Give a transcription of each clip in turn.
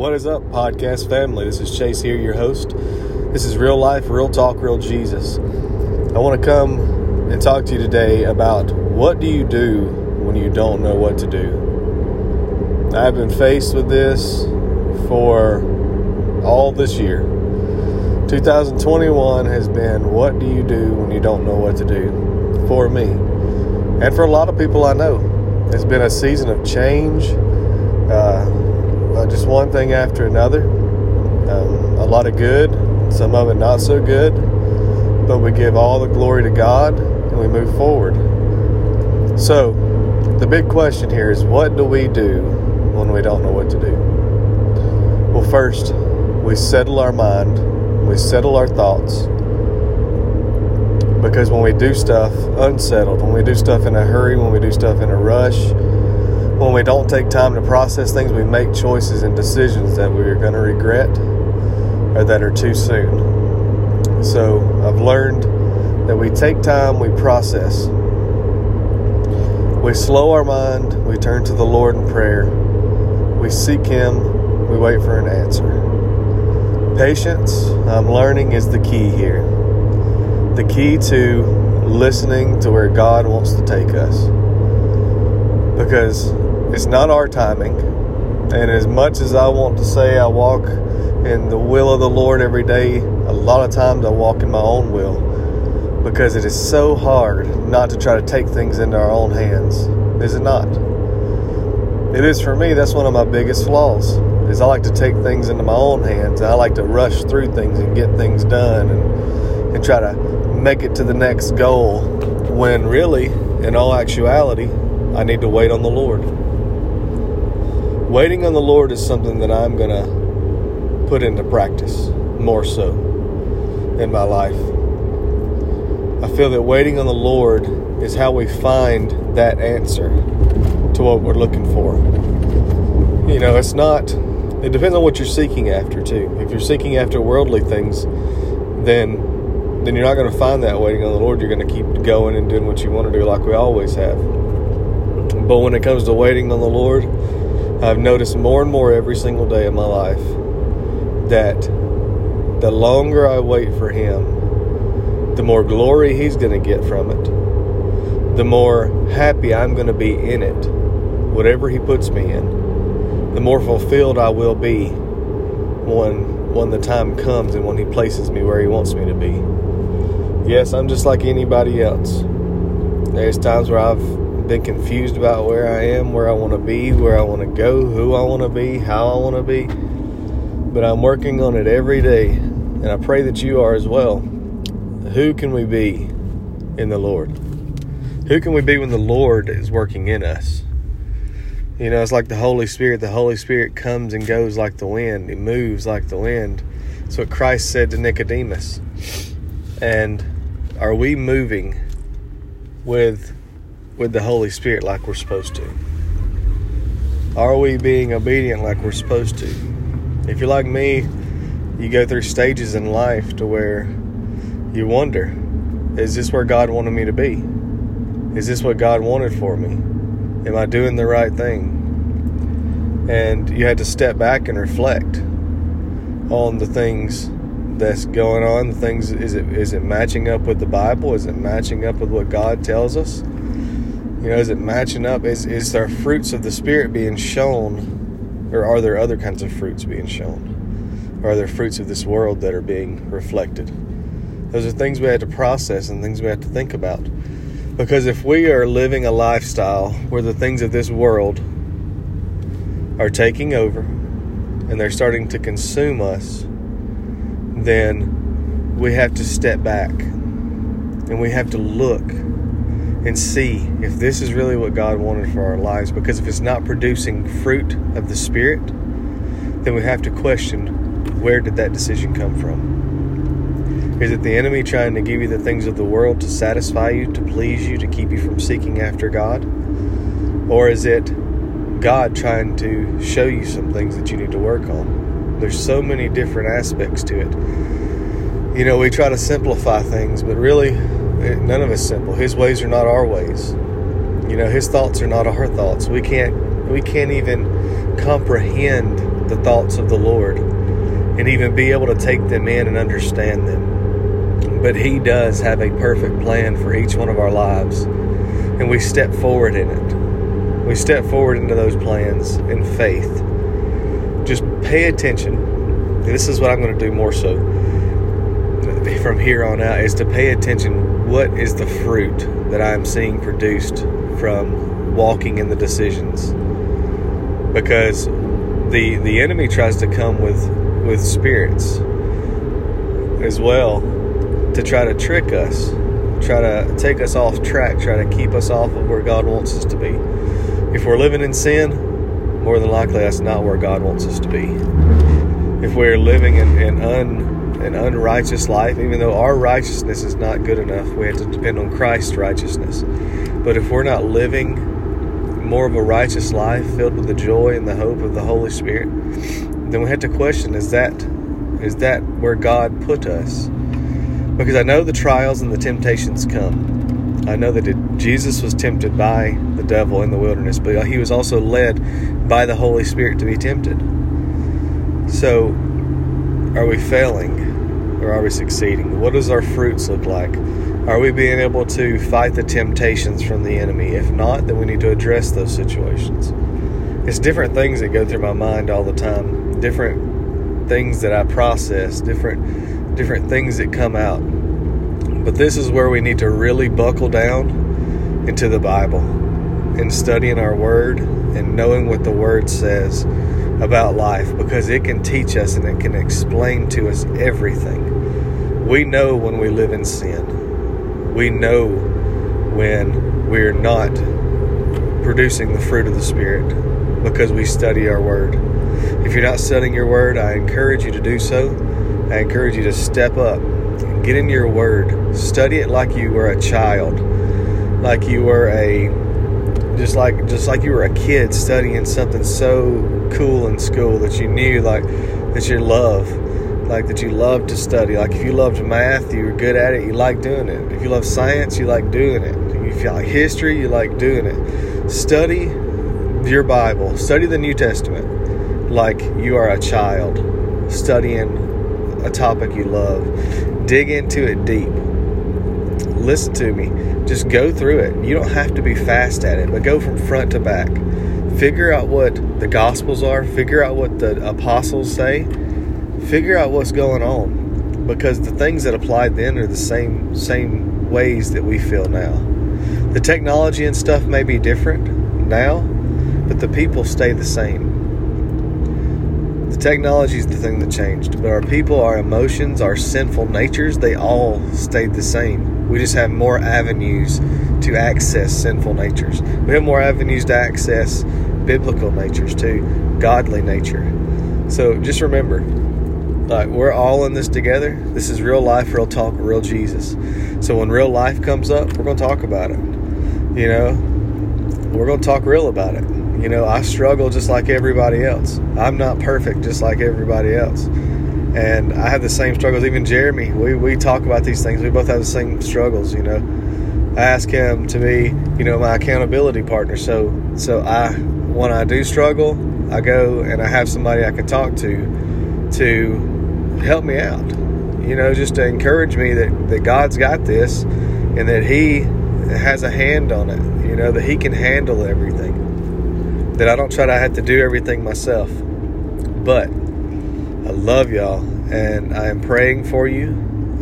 What is up, podcast family? This is Chase here, your host. This is real life, real talk, real Jesus. I want to come and talk to you today about what do you do when you don't know what to do. I've been faced with this for all this year. 2021 has been what do you do when you don't know what to do for me and for a lot of people I know. It's been a season of change, uh, uh, just one thing after another. Um, a lot of good, some of it not so good, but we give all the glory to God and we move forward. So, the big question here is what do we do when we don't know what to do? Well, first, we settle our mind, we settle our thoughts. Because when we do stuff unsettled, when we do stuff in a hurry, when we do stuff in a rush, when we don't take time to process things, we make choices and decisions that we're going to regret or that are too soon. So I've learned that we take time, we process, we slow our mind, we turn to the Lord in prayer, we seek Him, we wait for an answer. Patience, I'm learning, is the key here. The key to listening to where God wants to take us. Because it's not our timing. And as much as I want to say I walk in the will of the Lord every day, a lot of times I walk in my own will. Because it is so hard not to try to take things into our own hands. Is it not? It is for me, that's one of my biggest flaws. Is I like to take things into my own hands. I like to rush through things and get things done and, and try to make it to the next goal when really, in all actuality, I need to wait on the Lord. Waiting on the Lord is something that I'm going to put into practice more so in my life. I feel that waiting on the Lord is how we find that answer to what we're looking for. You know, it's not, it depends on what you're seeking after, too. If you're seeking after worldly things, then then you're not going to find that waiting on the Lord. You're going to keep going and doing what you want to do, like we always have. But when it comes to waiting on the Lord, I've noticed more and more every single day of my life that the longer I wait for Him, the more glory He's going to get from it, the more happy I'm going to be in it, whatever He puts me in, the more fulfilled I will be when when the time comes and when He places me where He wants me to be. Yes, I'm just like anybody else. There's times where I've been confused about where I am, where I want to be, where I want to go, who I want to be, how I want to be. But I'm working on it every day, and I pray that you are as well. Who can we be in the Lord? Who can we be when the Lord is working in us? You know, it's like the Holy Spirit. The Holy Spirit comes and goes like the wind, He moves like the wind. That's what Christ said to Nicodemus. And are we moving with with the Holy Spirit like we're supposed to? Are we being obedient like we're supposed to? If you're like me, you go through stages in life to where you wonder, is this where God wanted me to be? Is this what God wanted for me? Am I doing the right thing? And you had to step back and reflect on the things that's going on the things is it is it matching up with the bible is it matching up with what god tells us you know is it matching up? Is is there fruits of the spirit being shown or are there other kinds of fruits being shown? Or are there fruits of this world that are being reflected? Those are things we have to process and things we have to think about. Because if we are living a lifestyle where the things of this world are taking over and they're starting to consume us then we have to step back and we have to look and see if this is really what God wanted for our lives. Because if it's not producing fruit of the Spirit, then we have to question where did that decision come from? Is it the enemy trying to give you the things of the world to satisfy you, to please you, to keep you from seeking after God? Or is it God trying to show you some things that you need to work on? There's so many different aspects to it. You know, we try to simplify things, but really, none of it's simple. His ways are not our ways. You know, his thoughts are not our thoughts. We can't we can't even comprehend the thoughts of the Lord and even be able to take them in and understand them. But He does have a perfect plan for each one of our lives, and we step forward in it. We step forward into those plans in faith. Just pay attention. This is what I'm going to do more so from here on out is to pay attention what is the fruit that I am seeing produced from walking in the decisions? Because the the enemy tries to come with with spirits as well to try to trick us try to take us off track try to keep us off of where God wants us to be. If we're living in sin more than likely that's not where God wants us to be. If we're living in, in un an unrighteous life, even though our righteousness is not good enough. We have to depend on Christ's righteousness. But if we're not living more of a righteous life filled with the joy and the hope of the Holy Spirit, then we have to question is that is that where God put us? Because I know the trials and the temptations come. I know that it, Jesus was tempted by the devil in the wilderness, but he was also led by the Holy Spirit to be tempted. So, are we failing? Or are we succeeding? What does our fruits look like? Are we being able to fight the temptations from the enemy? If not, then we need to address those situations. It's different things that go through my mind all the time, different things that I process, different different things that come out. But this is where we need to really buckle down into the Bible and studying our word and knowing what the word says about life because it can teach us and it can explain to us everything. We know when we live in sin. We know when we're not producing the fruit of the Spirit because we study our Word. If you're not studying your Word, I encourage you to do so. I encourage you to step up, get in your Word, study it like you were a child, like you were a just like just like you were a kid studying something so cool in school that you knew like that you love like that you loved to study. Like if you loved math you were good at it you like doing it. If you love science you like doing it. If you like history you like doing it. Study your bible. Study the new testament like you are a child studying a topic you love. Dig into it deep listen to me. Just go through it. You don't have to be fast at it, but go from front to back. Figure out what the Gospels are, figure out what the apostles say, figure out what's going on. Because the things that applied then are the same same ways that we feel now. The technology and stuff may be different now, but the people stay the same. The technology is the thing that changed, but our people, our emotions, our sinful natures, they all stayed the same. We just have more avenues to access sinful natures. We have more avenues to access biblical natures too, godly nature. So just remember, like we're all in this together. This is real life, real talk, real Jesus. So when real life comes up, we're to talk about it. You know, we're to talk real about it. You know, I struggle just like everybody else. I'm not perfect just like everybody else and I have the same struggles. Even Jeremy, we, we talk about these things. We both have the same struggles, you know. I ask him to be, you know, my accountability partner. So so I when I do struggle, I go and I have somebody I can talk to to help me out. You know, just to encourage me that, that God's got this and that He has a hand on it. You know, that He can handle everything. That I don't try to have to do everything myself. But I love y'all, and I am praying for you.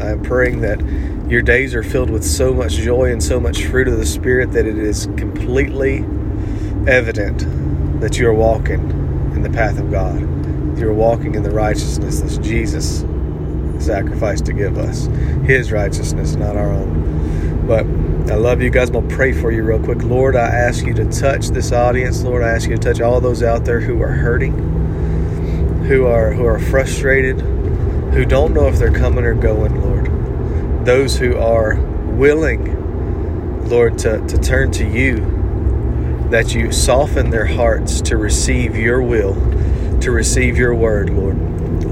I am praying that your days are filled with so much joy and so much fruit of the Spirit that it is completely evident that you are walking in the path of God. You are walking in the righteousness that Jesus sacrificed to give us. His righteousness, not our own. But I love you guys. I'm going to pray for you real quick. Lord, I ask you to touch this audience. Lord, I ask you to touch all those out there who are hurting who are who are frustrated, who don't know if they're coming or going, Lord. Those who are willing, Lord, to, to turn to you, that you soften their hearts to receive your will, to receive your word, Lord.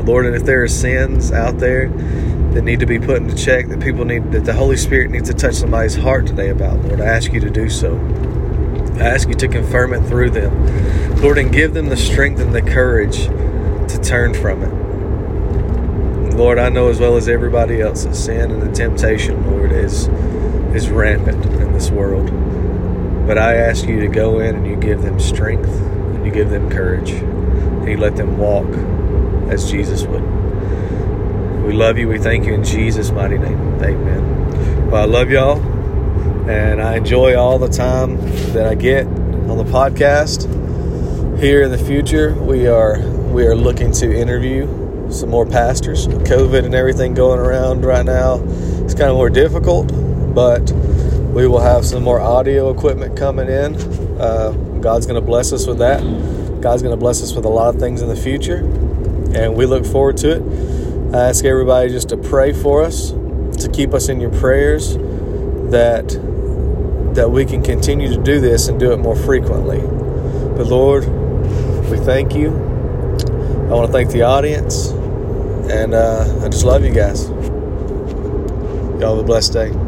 Lord, and if there are sins out there that need to be put into check, that people need, that the Holy Spirit needs to touch somebody's heart today about, Lord, I ask you to do so. I ask you to confirm it through them, Lord, and give them the strength and the courage turn from it. Lord, I know as well as everybody else that sin and the temptation, Lord, is is rampant in this world. But I ask you to go in and you give them strength and you give them courage and you let them walk as Jesus would. We love you. We thank you in Jesus' mighty name. Amen. Well, I love y'all and I enjoy all the time that I get on the podcast. Here in the future, we are we are looking to interview some more pastors. COVID and everything going around right now, it's kind of more difficult, but we will have some more audio equipment coming in. Uh, God's going to bless us with that. God's going to bless us with a lot of things in the future, and we look forward to it. I ask everybody just to pray for us, to keep us in your prayers, that that we can continue to do this and do it more frequently. But Lord, we thank you. I want to thank the audience, and uh, I just love you guys. Y'all have a blessed day.